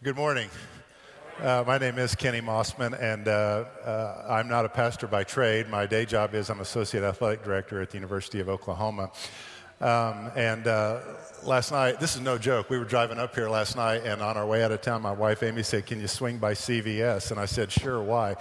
Good morning. Uh, my name is Kenny Mossman, and uh, uh, I'm not a pastor by trade. My day job is I'm associate athletic director at the University of Oklahoma. Um, and uh, last night, this is no joke. We were driving up here last night, and on our way out of town, my wife Amy said, "Can you swing by CVS?" And I said, "Sure. Why?"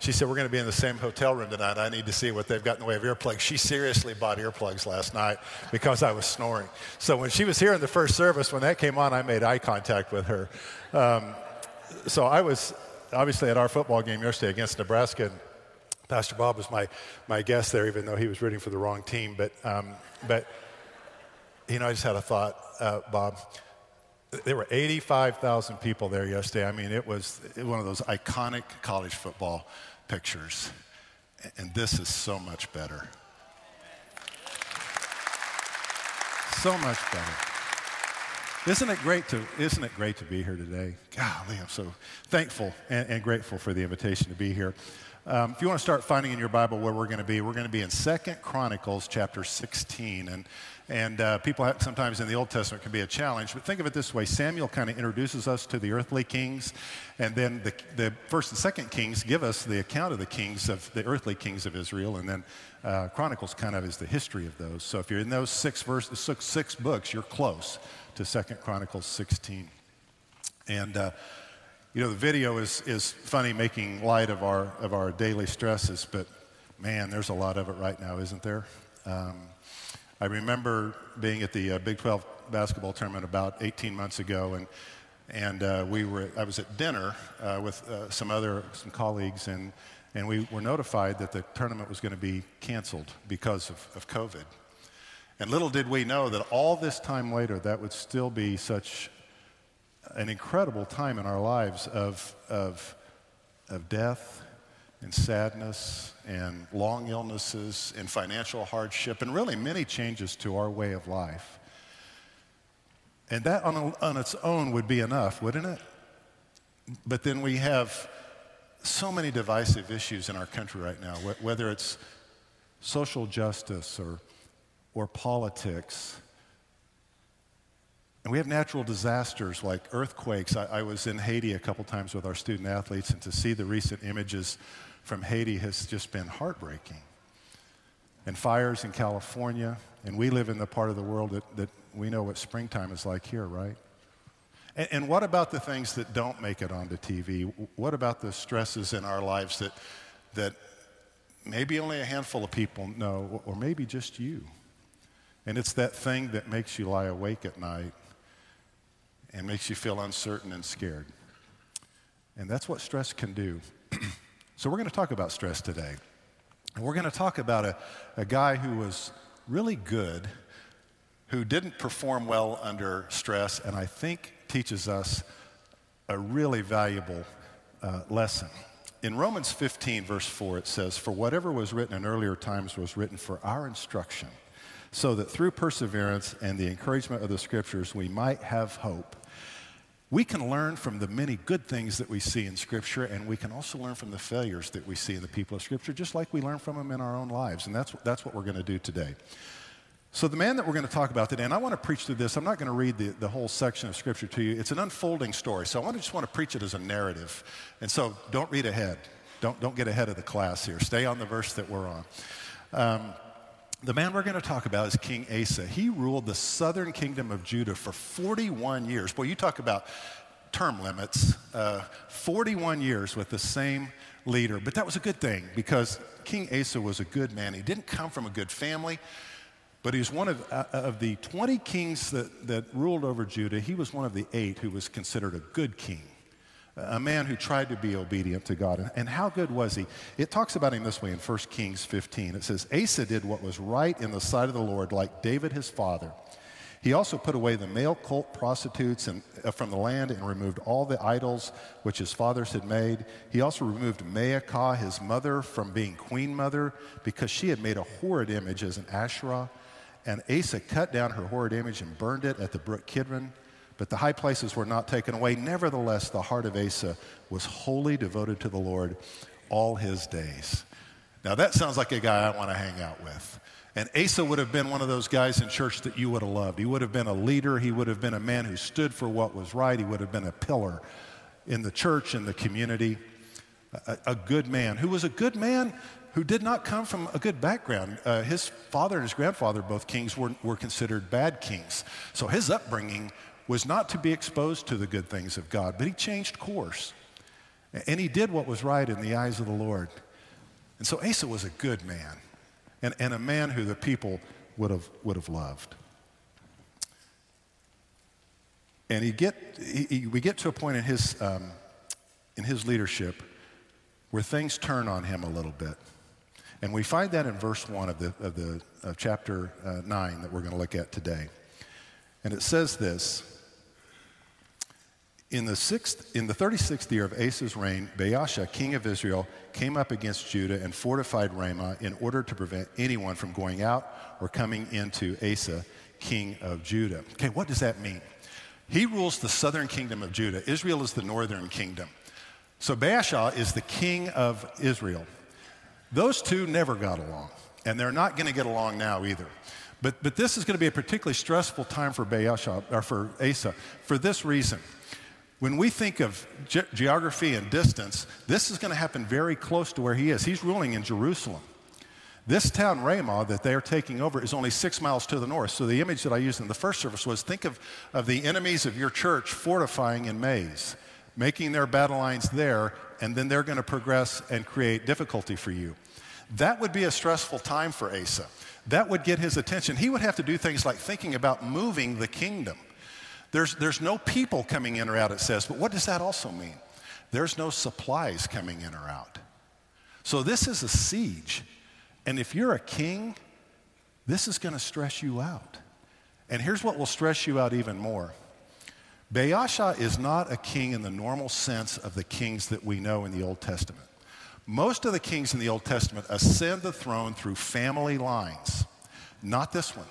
She said, We're going to be in the same hotel room tonight. I need to see what they've got in the way of earplugs. She seriously bought earplugs last night because I was snoring. So when she was here in the first service, when that came on, I made eye contact with her. Um, so I was obviously at our football game yesterday against Nebraska. And Pastor Bob was my, my guest there, even though he was rooting for the wrong team. But, um, but you know, I just had a thought, uh, Bob there were 85,000 people there yesterday. I mean, it was one of those iconic college football pictures. And this is so much better. So much better. Isn't it great to, isn't it great to be here today? Golly, I'm so thankful and, and grateful for the invitation to be here. Um, if you want to start finding in your Bible where we're going to be, we're going to be in Second Chronicles chapter 16. And, and uh, people have, sometimes in the Old Testament can be a challenge, but think of it this way Samuel kind of introduces us to the earthly kings, and then the, the first and second kings give us the account of the kings of the earthly kings of Israel, and then uh, Chronicles kind of is the history of those. So if you're in those six, verses, six, six books, you're close to Second Chronicles 16. And uh, you know, the video is, is funny making light of our, of our daily stresses, but man, there's a lot of it right now, isn't there? Um, I remember being at the uh, Big 12 basketball tournament about 18 months ago, and, and uh, we were, I was at dinner uh, with uh, some other some colleagues, and, and we were notified that the tournament was going to be canceled because of, of COVID. And little did we know that all this time later, that would still be such an incredible time in our lives of, of, of death and sadness and long illnesses and financial hardship and really many changes to our way of life. And that on, on its own would be enough, wouldn't it? But then we have so many divisive issues in our country right now, whether it's social justice or, or politics and we have natural disasters like earthquakes. I, I, was in Haiti a couple times with our student athletes, and to see the recent images from Haiti has just been heartbreaking. And fires in California, and we live in the part of the world that, that we know what springtime is like here, right? And, and what about the things that don't make it onto TV? What about the stresses in our lives that, that maybe only a handful of people know, or maybe just you? And it's that thing that makes you lie awake at night and makes you feel uncertain and scared. And that's what stress can do. so, we're going to talk about stress today. And we're going to talk about a, a guy who was really good, who didn't perform well under stress, and I think teaches us a really valuable uh, lesson. In Romans 15, verse 4, it says, For whatever was written in earlier times was written for our instruction, so that through perseverance and the encouragement of the scriptures we might have hope. We can learn from the many good things that we see in Scripture, and we can also learn from the failures that we see in the people of Scripture, just like we learn from them in our own lives. And that's, that's what we're going to do today. So, the man that we're going to talk about today, and I want to preach through this, I'm not going to read the, the whole section of Scripture to you. It's an unfolding story. So, I want to just want to preach it as a narrative. And so, don't read ahead. Don't, don't get ahead of the class here. Stay on the verse that we're on. Um, the man we're going to talk about is King Asa. He ruled the southern kingdom of Judah for 41 years. Boy, you talk about term limits, uh, 41 years with the same leader. But that was a good thing because King Asa was a good man. He didn't come from a good family, but he was one of, uh, of the 20 kings that, that ruled over Judah. He was one of the eight who was considered a good king a man who tried to be obedient to God. And how good was he? It talks about him this way in 1 Kings 15. It says, Asa did what was right in the sight of the Lord, like David his father. He also put away the male cult prostitutes and, uh, from the land and removed all the idols which his fathers had made. He also removed Maacah, his mother, from being queen mother because she had made a horrid image as an Asherah. And Asa cut down her horrid image and burned it at the brook Kidron but the high places were not taken away. Nevertheless, the heart of Asa was wholly devoted to the Lord all his days. Now, that sounds like a guy I want to hang out with. And Asa would have been one of those guys in church that you would have loved. He would have been a leader. He would have been a man who stood for what was right. He would have been a pillar in the church, in the community. A, a good man who was a good man who did not come from a good background. Uh, his father and his grandfather, both kings, were, were considered bad kings. So his upbringing was not to be exposed to the good things of God, but he changed course. And he did what was right in the eyes of the Lord. And so Asa was a good man and, and a man who the people would have, would have loved. And he get, he, he, we get to a point in his, um, in his leadership where things turn on him a little bit. And we find that in verse 1 of, the, of, the, of chapter uh, 9 that we're going to look at today. And it says this in the, sixth, in the 36th year of Asa's reign, Baasha, king of Israel, came up against Judah and fortified Ramah in order to prevent anyone from going out or coming into Asa, king of Judah. Okay, what does that mean? He rules the southern kingdom of Judah. Israel is the northern kingdom. So Baasha is the king of Israel. Those two never got along, and they're not going to get along now either. But, but this is going to be a particularly stressful time for Baasha, or for Asa, for this reason. When we think of ge- geography and distance, this is going to happen very close to where he is. He's ruling in Jerusalem. This town, Ramah, that they're taking over is only six miles to the north. So the image that I used in the first service was think of, of the enemies of your church fortifying in Mays, making their battle lines there, and then they're going to progress and create difficulty for you. That would be a stressful time for Asa. That would get his attention. He would have to do things like thinking about moving the kingdom. There's, there's no people coming in or out, it says, but what does that also mean? There's no supplies coming in or out. So this is a siege. And if you're a king, this is going to stress you out. And here's what will stress you out even more. Baasha is not a king in the normal sense of the kings that we know in the Old Testament. Most of the kings in the Old Testament ascend the throne through family lines, not this one.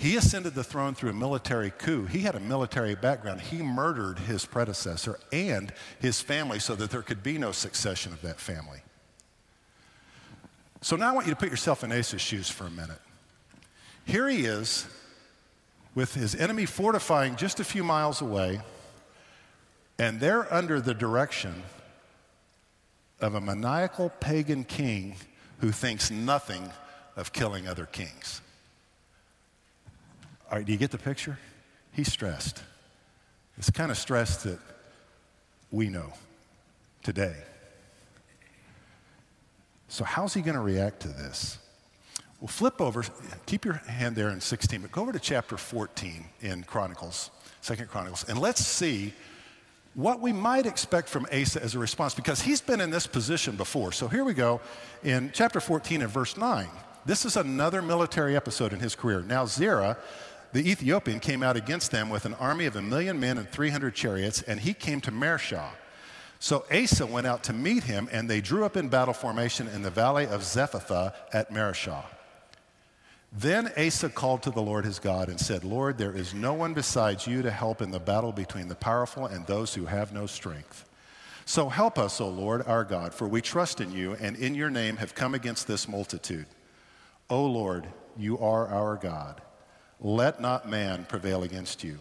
He ascended the throne through a military coup. He had a military background. He murdered his predecessor and his family so that there could be no succession of that family. So now I want you to put yourself in Asa's shoes for a minute. Here he is with his enemy fortifying just a few miles away, and they're under the direction of a maniacal pagan king who thinks nothing of killing other kings. All right, do you get the picture? He's stressed. It's kind of stress that we know today. So, how's he going to react to this? Well, flip over, keep your hand there in 16, but go over to chapter 14 in Chronicles, Second Chronicles, and let's see what we might expect from Asa as a response, because he's been in this position before. So here we go in chapter 14 and verse 9. This is another military episode in his career. Now, Zerah the Ethiopian came out against them with an army of a million men and 300 chariots, and he came to Mareshah. So Asa went out to meet him, and they drew up in battle formation in the valley of Zephathah at Mareshah. Then Asa called to the Lord his God and said, Lord, there is no one besides you to help in the battle between the powerful and those who have no strength. So help us, O Lord our God, for we trust in you and in your name have come against this multitude. O Lord, you are our God. Let not man prevail against you.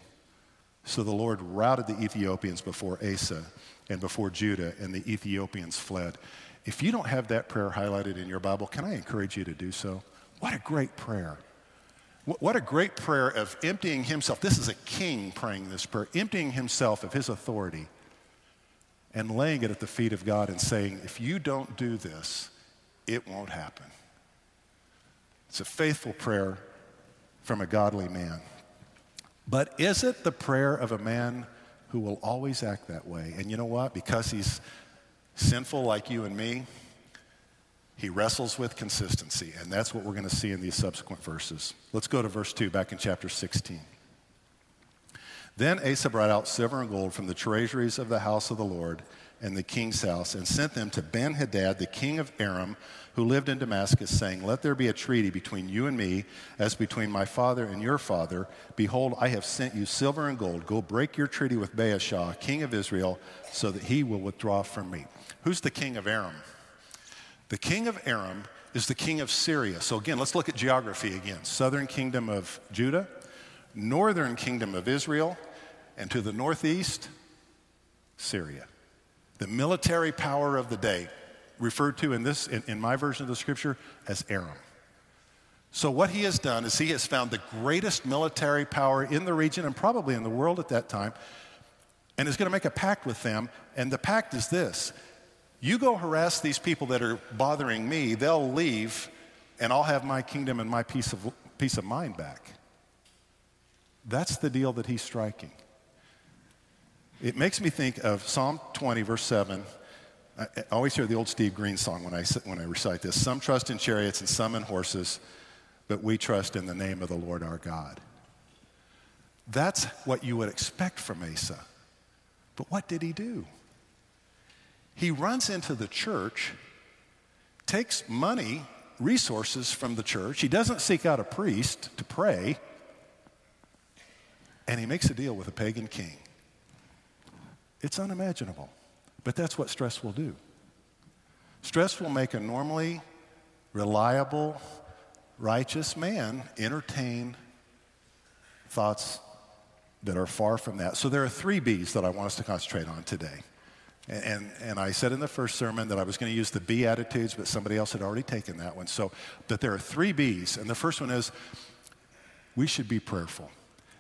So the Lord routed the Ethiopians before Asa and before Judah, and the Ethiopians fled. If you don't have that prayer highlighted in your Bible, can I encourage you to do so? What a great prayer. What a great prayer of emptying himself. This is a king praying this prayer, emptying himself of his authority and laying it at the feet of God and saying, If you don't do this, it won't happen. It's a faithful prayer from a godly man. But is it the prayer of a man who will always act that way? And you know what? Because he's sinful like you and me, he wrestles with consistency. And that's what we're going to see in these subsequent verses. Let's go to verse 2, back in chapter 16. Then Asa brought out silver and gold from the treasuries of the house of the Lord and the king's house and sent them to Ben Hadad, the king of Aram, who lived in Damascus, saying, Let there be a treaty between you and me, as between my father and your father. Behold, I have sent you silver and gold. Go break your treaty with Baasha, king of Israel, so that he will withdraw from me. Who's the king of Aram? The king of Aram is is the king of Syria. So again, let's look at geography again. Southern kingdom of Judah, northern kingdom of Israel, and to the northeast, Syria. The military power of the day, referred to in this in, in my version of the scripture as Aram. So what he has done is he has found the greatest military power in the region and probably in the world at that time and is going to make a pact with them and the pact is this you go harass these people that are bothering me, they'll leave, and I'll have my kingdom and my peace of, peace of mind back. That's the deal that he's striking. It makes me think of Psalm 20, verse 7. I always hear the old Steve Green song when I, when I recite this. Some trust in chariots and some in horses, but we trust in the name of the Lord our God. That's what you would expect from Asa. But what did he do? He runs into the church, takes money, resources from the church. He doesn't seek out a priest to pray, and he makes a deal with a pagan king. It's unimaginable, but that's what stress will do. Stress will make a normally reliable, righteous man entertain thoughts that are far from that. So there are three B's that I want us to concentrate on today. And, and I said in the first sermon that I was going to use the B attitudes, but somebody else had already taken that one. So that there are three B's. And the first one is we should be prayerful.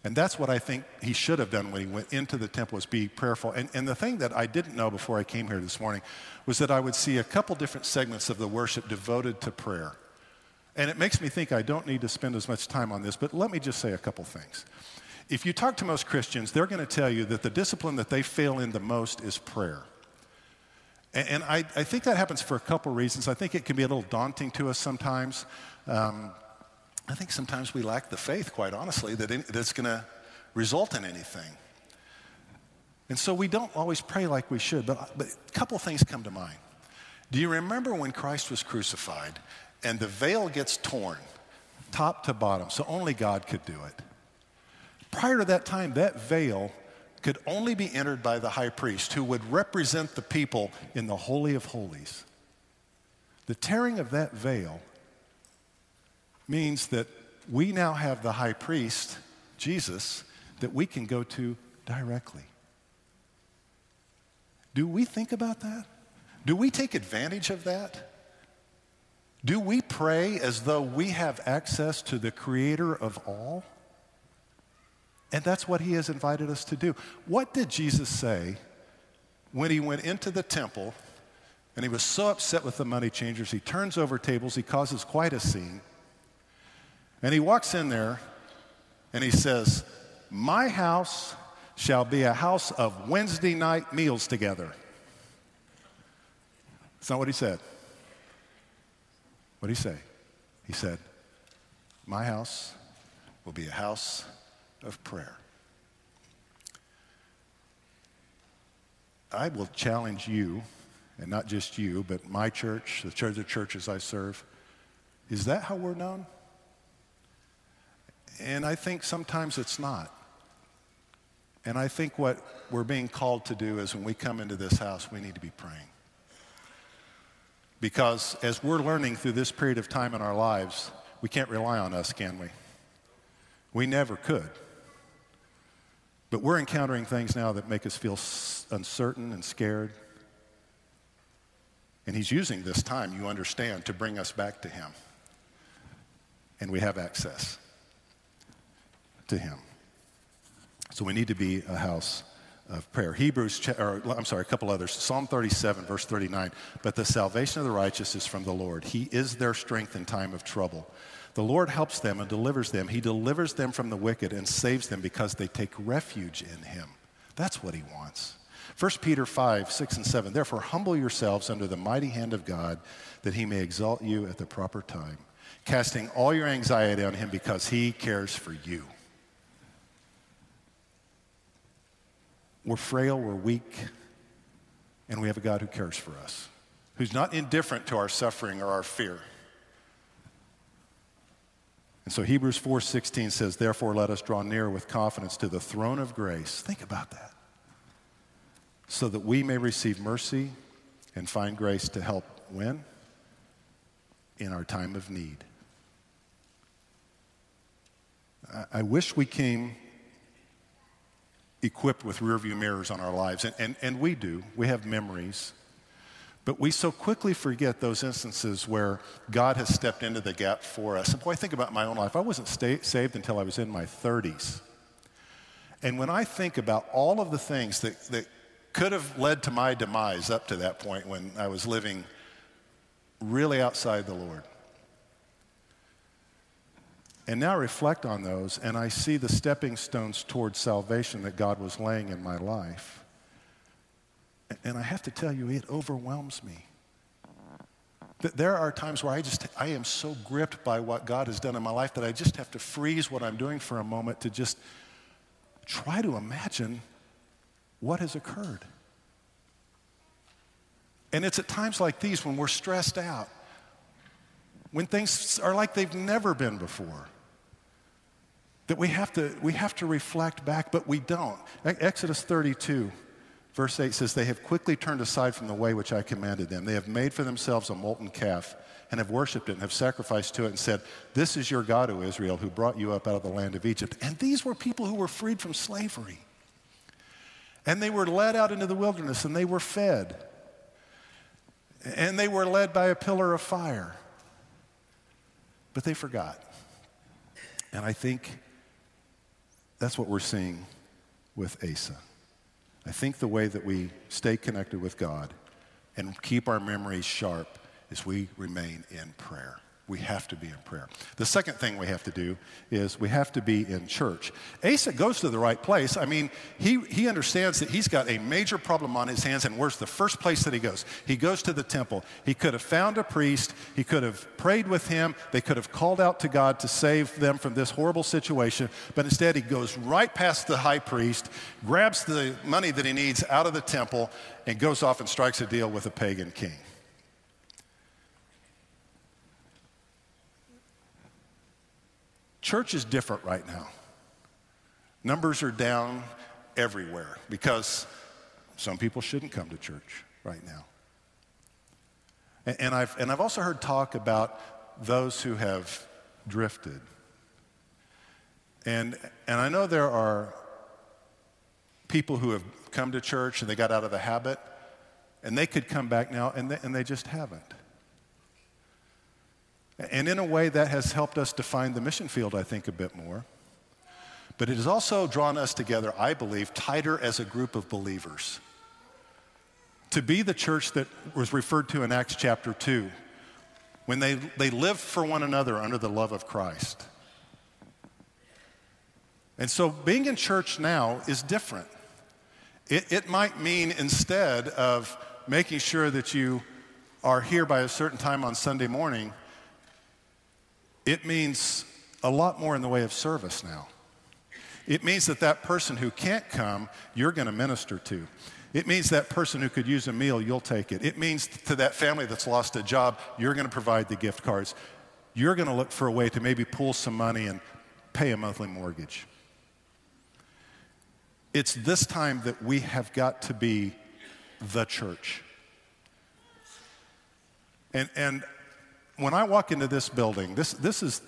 And that's what I think he should have done when he went into the temple was be prayerful. And, and the thing that I didn't know before I came here this morning was that I would see a couple different segments of the worship devoted to prayer. And it makes me think I don't need to spend as much time on this, but let me just say a couple things. If you talk to most Christians, they're going to tell you that the discipline that they fail in the most is prayer. And, I, I, think that happens for a couple reasons. I think it can be a little daunting to us sometimes. Um, I think sometimes we lack the faith, quite honestly, that in, that's going to result in anything. And so we don't always pray like we should. But, but a couple things come to mind. Do you remember when Christ was crucified and the veil gets torn, top to bottom, so only God could do it? Prior to that time, that veil could only be entered by the high priest who would represent the people in the Holy of Holies. The tearing of that veil means that we now have the high priest, Jesus, that we can go to directly. Do we think about that? Do we take advantage of that? Do we pray as though we have access to the creator of all? And that's what he has invited us to do. What did Jesus say when he went into the temple and he was so upset with the money changers? He turns over tables, he causes quite a scene. And he walks in there and he says, My house shall be a house of Wednesday night meals together. That's not what he said. What did he say? He said, My house will be a house of prayer. I will challenge you, and not just you, but my church, the church of churches I serve. Is that how we're known? And I think sometimes it's not. And I think what we're being called to do is when we come into this house, we need to be praying. Because as we're learning through this period of time in our lives, we can't rely on us, can we? We never could. But we're encountering things now that make us feel uncertain and scared. And He's using this time, you understand, to bring us back to Him. And we have access to Him. So we need to be a house of prayer. Hebrews, or I'm sorry, a couple others. Psalm 37, verse 39. But the salvation of the righteous is from the Lord. He is their strength in time of trouble. The Lord helps them and delivers them. He delivers them from the wicked and saves them because they take refuge in Him. That's what He wants. 1 Peter 5, 6, and 7. Therefore, humble yourselves under the mighty hand of God that He may exalt you at the proper time, casting all your anxiety on Him because He cares for you. We're frail, we're weak, and we have a God who cares for us, who's not indifferent to our suffering or our fear. And so Hebrews 4:16 says, "Therefore let us draw near with confidence to the throne of grace." Think about that. So that we may receive mercy and find grace to help when in our time of need. I, I wish we came equipped with rearview mirrors on our lives, and, and, and we do. We have memories. But we so quickly forget those instances where God has stepped into the gap for us. And boy, I think about my own life. I wasn't stay, saved until I was in my 30s. And when I think about all of the things that, that could have led to my demise up to that point when I was living really outside the Lord. And now I reflect on those and I see the stepping stones towards salvation that God was laying in my life. And I have to tell you, it overwhelms me. There are times where I just, I am so gripped by what God has done in my life that I just have to freeze what I'm doing for a moment to just try to imagine what has occurred. And it's at times like these when we're stressed out, when things are like they've never been before, that we have to, we have to reflect back, but we don't. Exodus 32. Verse 8 says, They have quickly turned aside from the way which I commanded them. They have made for themselves a molten calf and have worshiped it and have sacrificed to it and said, This is your God, O Israel, who brought you up out of the land of Egypt. And these were people who were freed from slavery. And they were led out into the wilderness and they were fed. And they were led by a pillar of fire. But they forgot. And I think that's what we're seeing with Asa. I think the way that we stay connected with God and keep our memories sharp is we remain in prayer. We have to be in prayer. The second thing we have to do is we have to be in church. Asa goes to the right place. I mean, he, he understands that he's got a major problem on his hands, and where's the first place that he goes? He goes to the temple. He could have found a priest, he could have prayed with him, they could have called out to God to save them from this horrible situation, but instead he goes right past the high priest, grabs the money that he needs out of the temple, and goes off and strikes a deal with a pagan king. Church is different right now. Numbers are down everywhere because some people shouldn't come to church right now. And, I've, and I've also heard talk about those who have drifted. And, and I know there are people who have come to church and they got out of the habit, and they could come back now, and they, and they just haven't. And in a way, that has helped us define the mission field, I think, a bit more. But it has also drawn us together, I believe, tighter as a group of believers. To be the church that was referred to in Acts chapter 2, when they, they lived for one another under the love of Christ. And so being in church now is different. It, it might mean instead of making sure that you are here by a certain time on Sunday morning, it means a lot more in the way of service now. It means that that person who can't come, you're going to minister to. It means that person who could use a meal, you'll take it. It means to that family that's lost a job, you're going to provide the gift cards. You're going to look for a way to maybe pull some money and pay a monthly mortgage. It's this time that we have got to be the church. And, and when I walk into this building, this, this is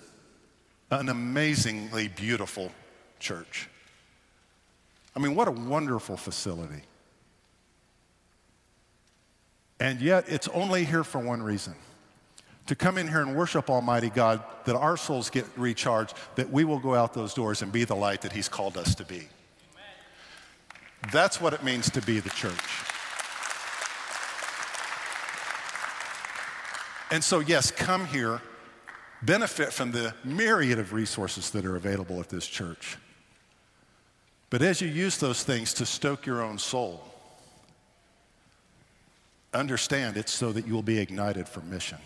an amazingly beautiful church. I mean, what a wonderful facility. And yet, it's only here for one reason to come in here and worship Almighty God, that our souls get recharged, that we will go out those doors and be the light that He's called us to be. That's what it means to be the church. And so, yes, come here, benefit from the myriad of resources that are available at this church. But as you use those things to stoke your own soul, understand it's so that you will be ignited for mission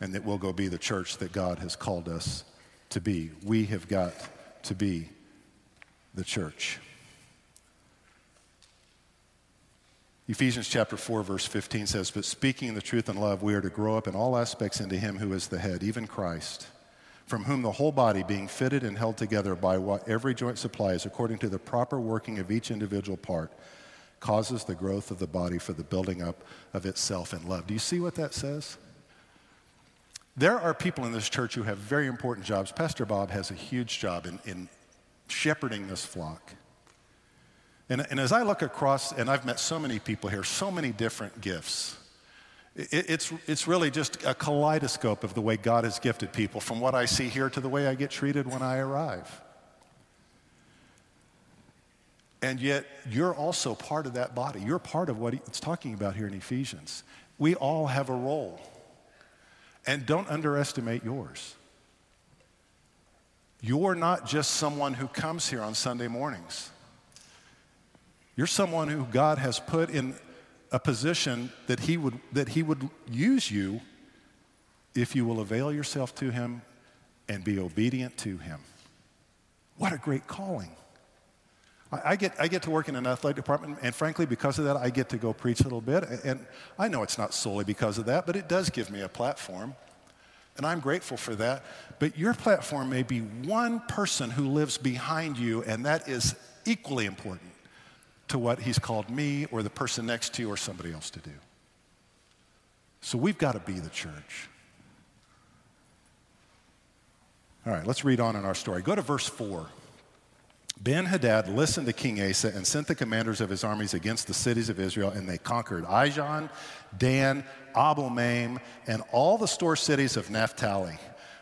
and that we'll go be the church that God has called us to be. We have got to be the church. Ephesians chapter 4, verse 15 says, But speaking the truth in love, we are to grow up in all aspects into Him who is the head, even Christ, from whom the whole body, being fitted and held together by what every joint supplies, according to the proper working of each individual part, causes the growth of the body for the building up of itself in love. Do you see what that says? There are people in this church who have very important jobs. Pastor Bob has a huge job in, in shepherding this flock. And, and, as I look across, and I've met so many people here, so many different gifts, it, it's, it's really just a kaleidoscope of the way God has gifted people from what I see here to the way I get treated when I arrive. And yet, you're also part of that body. You're part of what it's talking about here in Ephesians. We all have a role. And don't underestimate yours. You're not just someone who comes here on Sunday mornings. You're someone who God has put in a position that he would, that he would use you if you will avail yourself to Him and be obedient to Him. What a great calling. I, get, I get to work in an athletic department, and frankly, because of that, I get to go preach a little bit. And I know it's not solely because of that, but it does give me a platform. And I'm grateful for that. But your platform may be one person who lives behind you, and that is equally important to what he's called me or the person next to you or somebody else to do. So we've got to be the church. All right, let's read on in our story. Go to verse 4. Ben Hadad listened to King Asa and sent the commanders of his armies against the cities of Israel, and they conquered Ijon, Dan, Abel Maim, and all the store cities of Naphtali.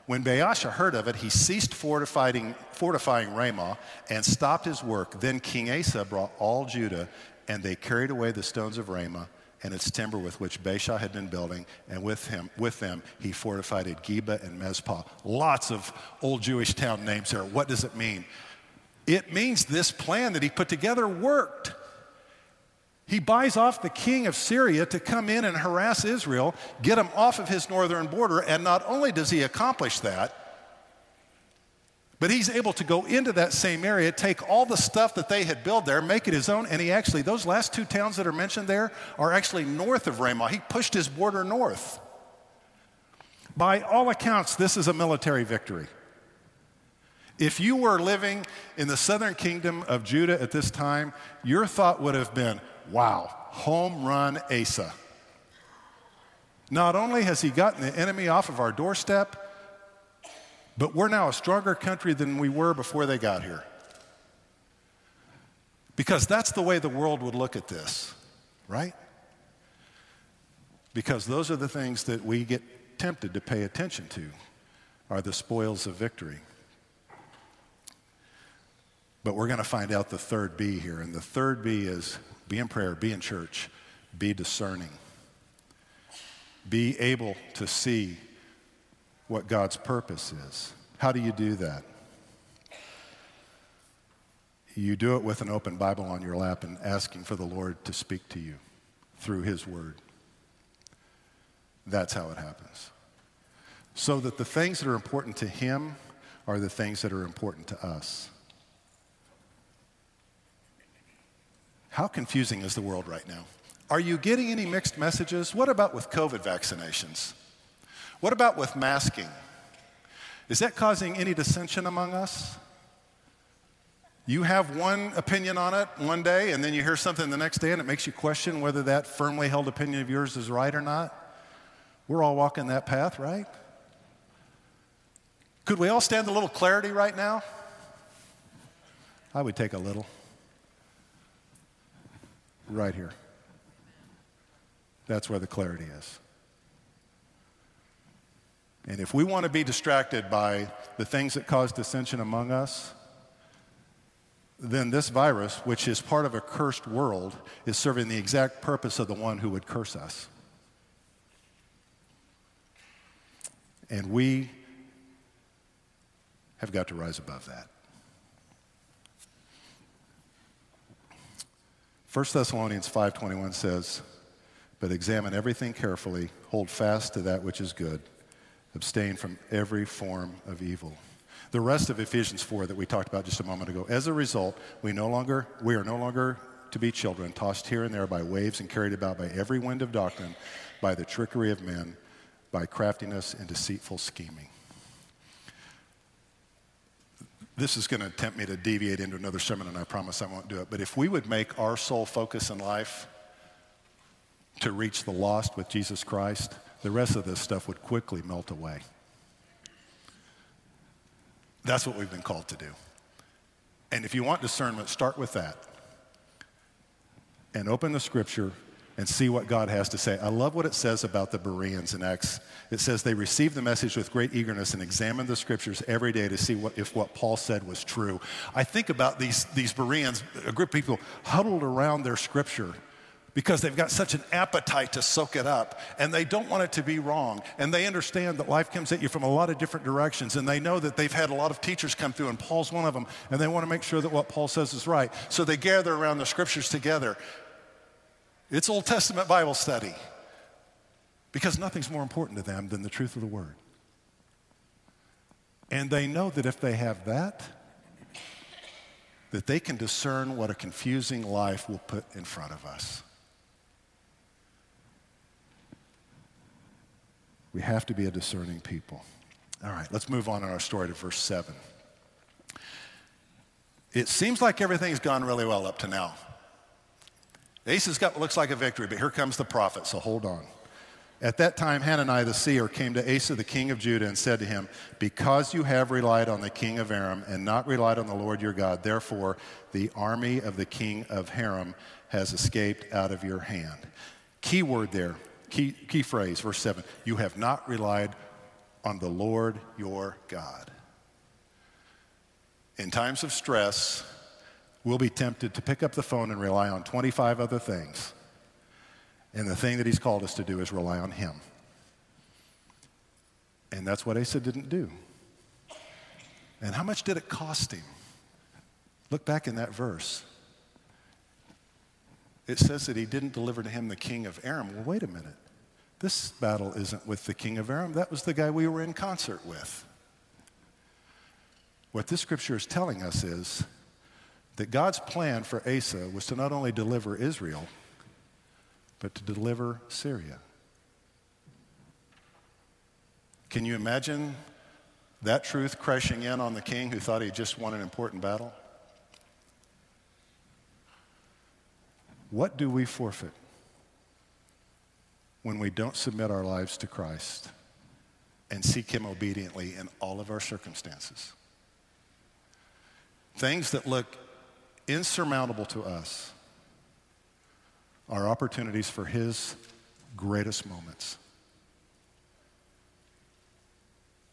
When Baasha heard of it, he ceased fortifying, fortifying Ramah and stopped his work. Then King Asa brought all Judah, and they carried away the stones of Ramah and its timber with which Baasha had been building, and with him, with them, he fortified Geba and Mizpah. Lots of old Jewish town names here. What does it mean? It means this plan that he put together worked. He buys off the king of Syria to come in and harass Israel, get him off of his northern border, and not only does he accomplish that, but he's able to go into that same area, take all the stuff that they had built there, make it his own, and he actually, those last two towns that are mentioned there are actually north of Ramah. He pushed his border north. By all accounts, this is a military victory. If you were living in the southern kingdom of Judah at this time, your thought would have been, wow, home run Asa. Not only has he gotten the enemy off of our doorstep, but we're now a stronger country than we were before they got here. Because that's the way the world would look at this, right? Because those are the things that we get tempted to pay attention to, are the spoils of victory. But we're going to find out the third B here. And the third B is be in prayer, be in church, be discerning, be able to see what God's purpose is. How do you do that? You do it with an open Bible on your lap and asking for the Lord to speak to you through His Word. That's how it happens. So that the things that are important to Him are the things that are important to us. How confusing is the world right now? Are you getting any mixed messages? What about with COVID vaccinations? What about with masking? Is that causing any dissension among us? You have one opinion on it one day, and then you hear something the next day, and it makes you question whether that firmly held opinion of yours is right or not. We're all walking that path, right? Could we all stand a little clarity right now? I would take a little right here. That's where the clarity is. And if we want to be distracted by the things that cause dissension among us, then this virus, which is part of a cursed world, is serving the exact purpose of the one who would curse us. And we have got to rise above that. 1 Thessalonians 5:21 says, "But examine everything carefully, hold fast to that which is good, abstain from every form of evil." The rest of Ephesians 4 that we talked about just a moment ago. As a result, we no longer we are no longer to be children tossed here and there by waves and carried about by every wind of doctrine, by the trickery of men, by craftiness and deceitful scheming this is going to tempt me to deviate into another sermon, and I promise I won't do it. But if we would make our sole focus in life to reach the lost with Jesus Christ, the rest of this stuff would quickly melt away. That's what we've been called to do. And if you want discernment, start with that. And open the scripture and see what God has to say. I love what it says about the Bereans in Acts. It says they received the message with great eagerness and examined the scriptures every day to see what, if what Paul said was true. I think about these, these Bereans, a group of people huddled around their scripture because they've got such an appetite to soak it up and they don't want it to be wrong. And they understand that life comes at you from a lot of different directions and they know that they've had a lot of teachers come through and Paul's one of them and they want to make sure that what Paul says is right. So they gather around the scriptures together. It's Old Testament Bible study because nothing's more important to them than the truth of the word. And they know that if they have that, that they can discern what a confusing life will put in front of us. We have to be a discerning people. All right, let's move on in our story to verse 7. It seems like everything's gone really well up to now. Asa's got what looks like a victory, but here comes the prophet, so hold on. At that time, Hananiah the seer came to Asa, the king of Judah, and said to him, Because you have relied on the king of Aram and not relied on the Lord your God, therefore the army of the king of Aram has escaped out of your hand. Key word there Key, key phrase, verse 7 You have not relied on the Lord your God. In times of stress, we'll be tempted to pick up the phone and rely on 25 other things. And the thing that he's called us to do is rely on him. And that's what Asa didn't do. And how much did it cost him? Look back in that verse it says that he didn't deliver to him the king of Aram. Well, wait a minute. This battle isn't with the king of Aram. That was the guy we were in concert with. What this scripture is telling us is that God's plan for Asa was to not only deliver Israel, but to deliver Syria. Can you imagine that truth crashing in on the king who thought he had just won an important battle? What do we forfeit when we don't submit our lives to Christ and seek Him obediently in all of our circumstances? Things that look insurmountable to us are opportunities for His greatest moments.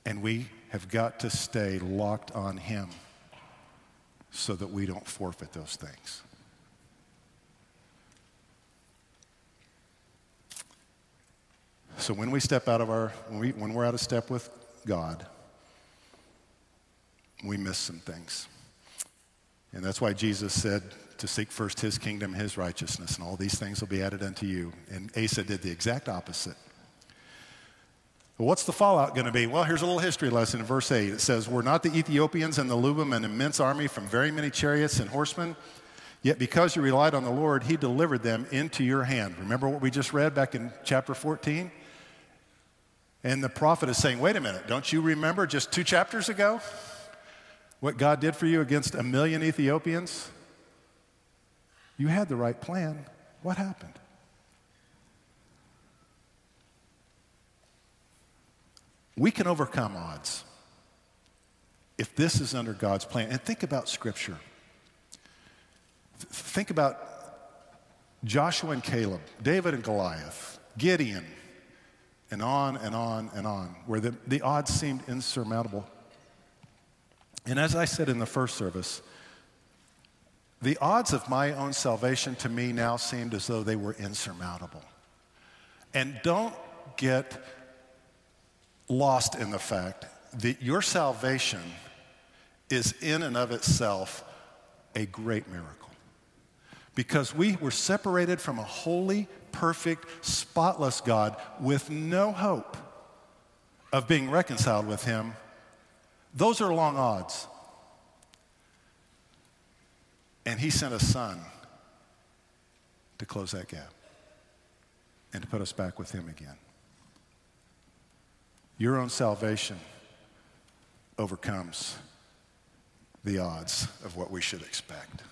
And we have got to stay locked on Him so that we don't forfeit those things. So when we step out of our, when, we, when we're out of step with God, we miss some things. And that's why Jesus said to seek first his kingdom, his righteousness, and all these things will be added unto you. And Asa did the exact opposite. What's the fallout going to be? Well, here's a little history lesson in verse 8. It says, Were not the Ethiopians and the Lubim an immense army from very many chariots and horsemen? Yet because you relied on the Lord, he delivered them into your hand. Remember what we just read back in chapter 14? And the prophet is saying, wait a minute, don't you remember just two chapters ago what God did for you against a million Ethiopians? You had the right plan. What happened? We can overcome odds if this is under God's plan. And think about Scripture. Think about Joshua and Caleb, David and Goliath, Gideon, and on and on and on, where the, the odds seemed insurmountable. And as I said in the first service, the odds of my own salvation to me now seemed as though they were insurmountable. And don't get lost in the fact that your salvation is in and of itself a great miracle. Because we were separated from a holy, perfect, spotless God with no hope of being reconciled with Him, those are long odds. And He sent a Son to close that gap and to put us back with Him again. Your own salvation overcomes the odds of what we should expect.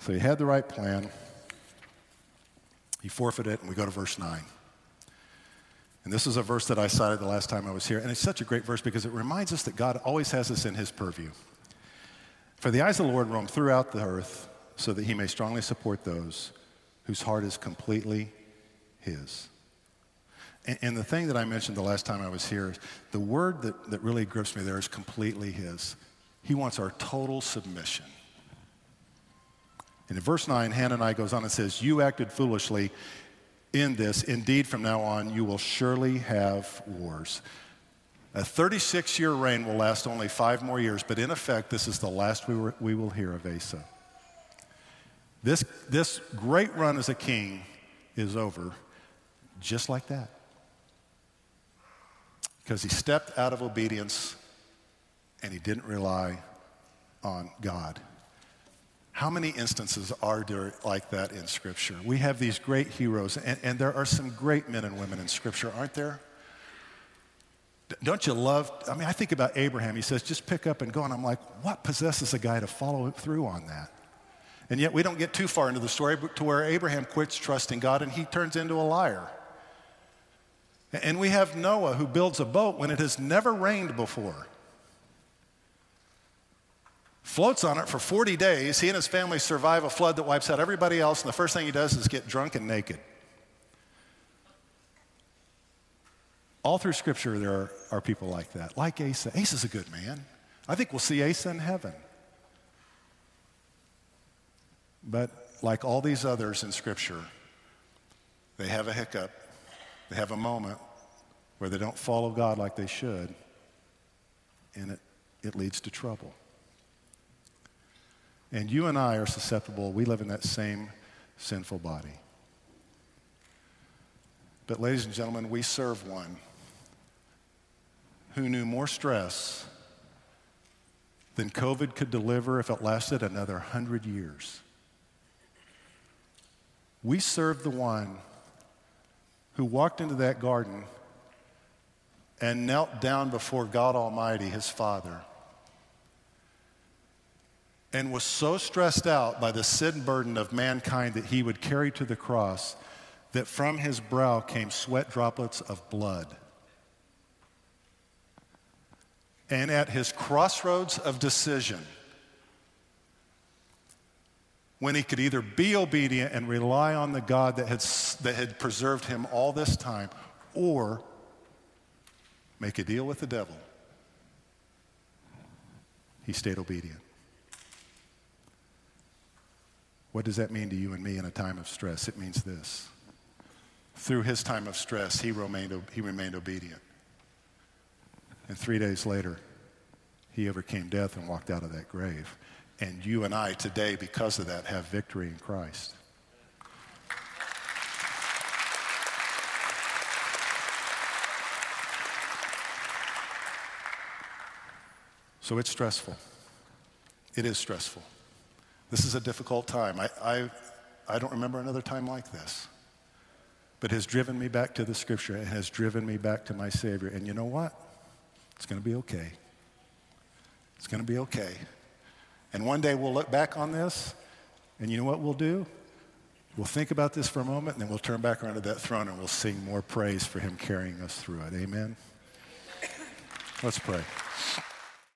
So he had the right plan. He forfeited it, and we go to verse 9. And this is a verse that I cited the last time I was here. And it's such a great verse because it reminds us that God always has us in his purview. For the eyes of the Lord roam throughout the earth so that he may strongly support those whose heart is completely his. And, and the thing that I mentioned the last time I was here, the word that, that really grips me there is completely his. He wants our total submission. And in verse 9, Hananiah goes on and says, You acted foolishly in this. Indeed, from now on, you will surely have wars. A 36 year reign will last only five more years, but in effect, this is the last we, were, we will hear of Asa. This, this great run as a king is over just like that. Because he stepped out of obedience and he didn't rely on God. How many instances are there like that in Scripture? We have these great heroes, and, and there are some great men and women in Scripture, aren't there? Don't you love? I mean, I think about Abraham. He says, just pick up and go. And I'm like, what possesses a guy to follow through on that? And yet we don't get too far into the story to where Abraham quits trusting God and he turns into a liar. And we have Noah who builds a boat when it has never rained before floats on it for 40 days. He and his family survive a flood that wipes out everybody else, and the first thing he does is get drunk and naked. All through Scripture, there are, are people like that, like Asa. Asa's a good man. I think we'll see Asa in heaven. But like all these others in Scripture, they have a hiccup, they have a moment where they don't follow God like they should, and it, it leads to trouble. And you and I are susceptible. We live in that same sinful body. But, ladies and gentlemen, we serve one who knew more stress than COVID could deliver if it lasted another 100 years. We serve the one who walked into that garden and knelt down before God Almighty, his Father, and was so stressed out by the sin burden of mankind that he would carry to the cross that from his brow came sweat droplets of blood. And at his crossroads of decision, when he could either be obedient and rely on the God that had, that had preserved him all this time, or make a deal with the devil, he stayed obedient. What does that mean to you and me in a time of stress? It means this. Through his time of stress, he remained, he remained obedient. And three days later, he overcame death and walked out of that grave. And you and I today, because of that, have victory in Christ. So it's stressful. It is stressful. This is a difficult time. I, I, I don't remember another time like this. But has driven me back to the scripture and has driven me back to my Savior. And you know what? It's going to be okay. It's going to be okay. And one day we'll look back on this, and you know what we'll do? We'll think about this for a moment, and then we'll turn back around to that throne and we'll sing more praise for Him carrying us through it. Amen? Let's pray.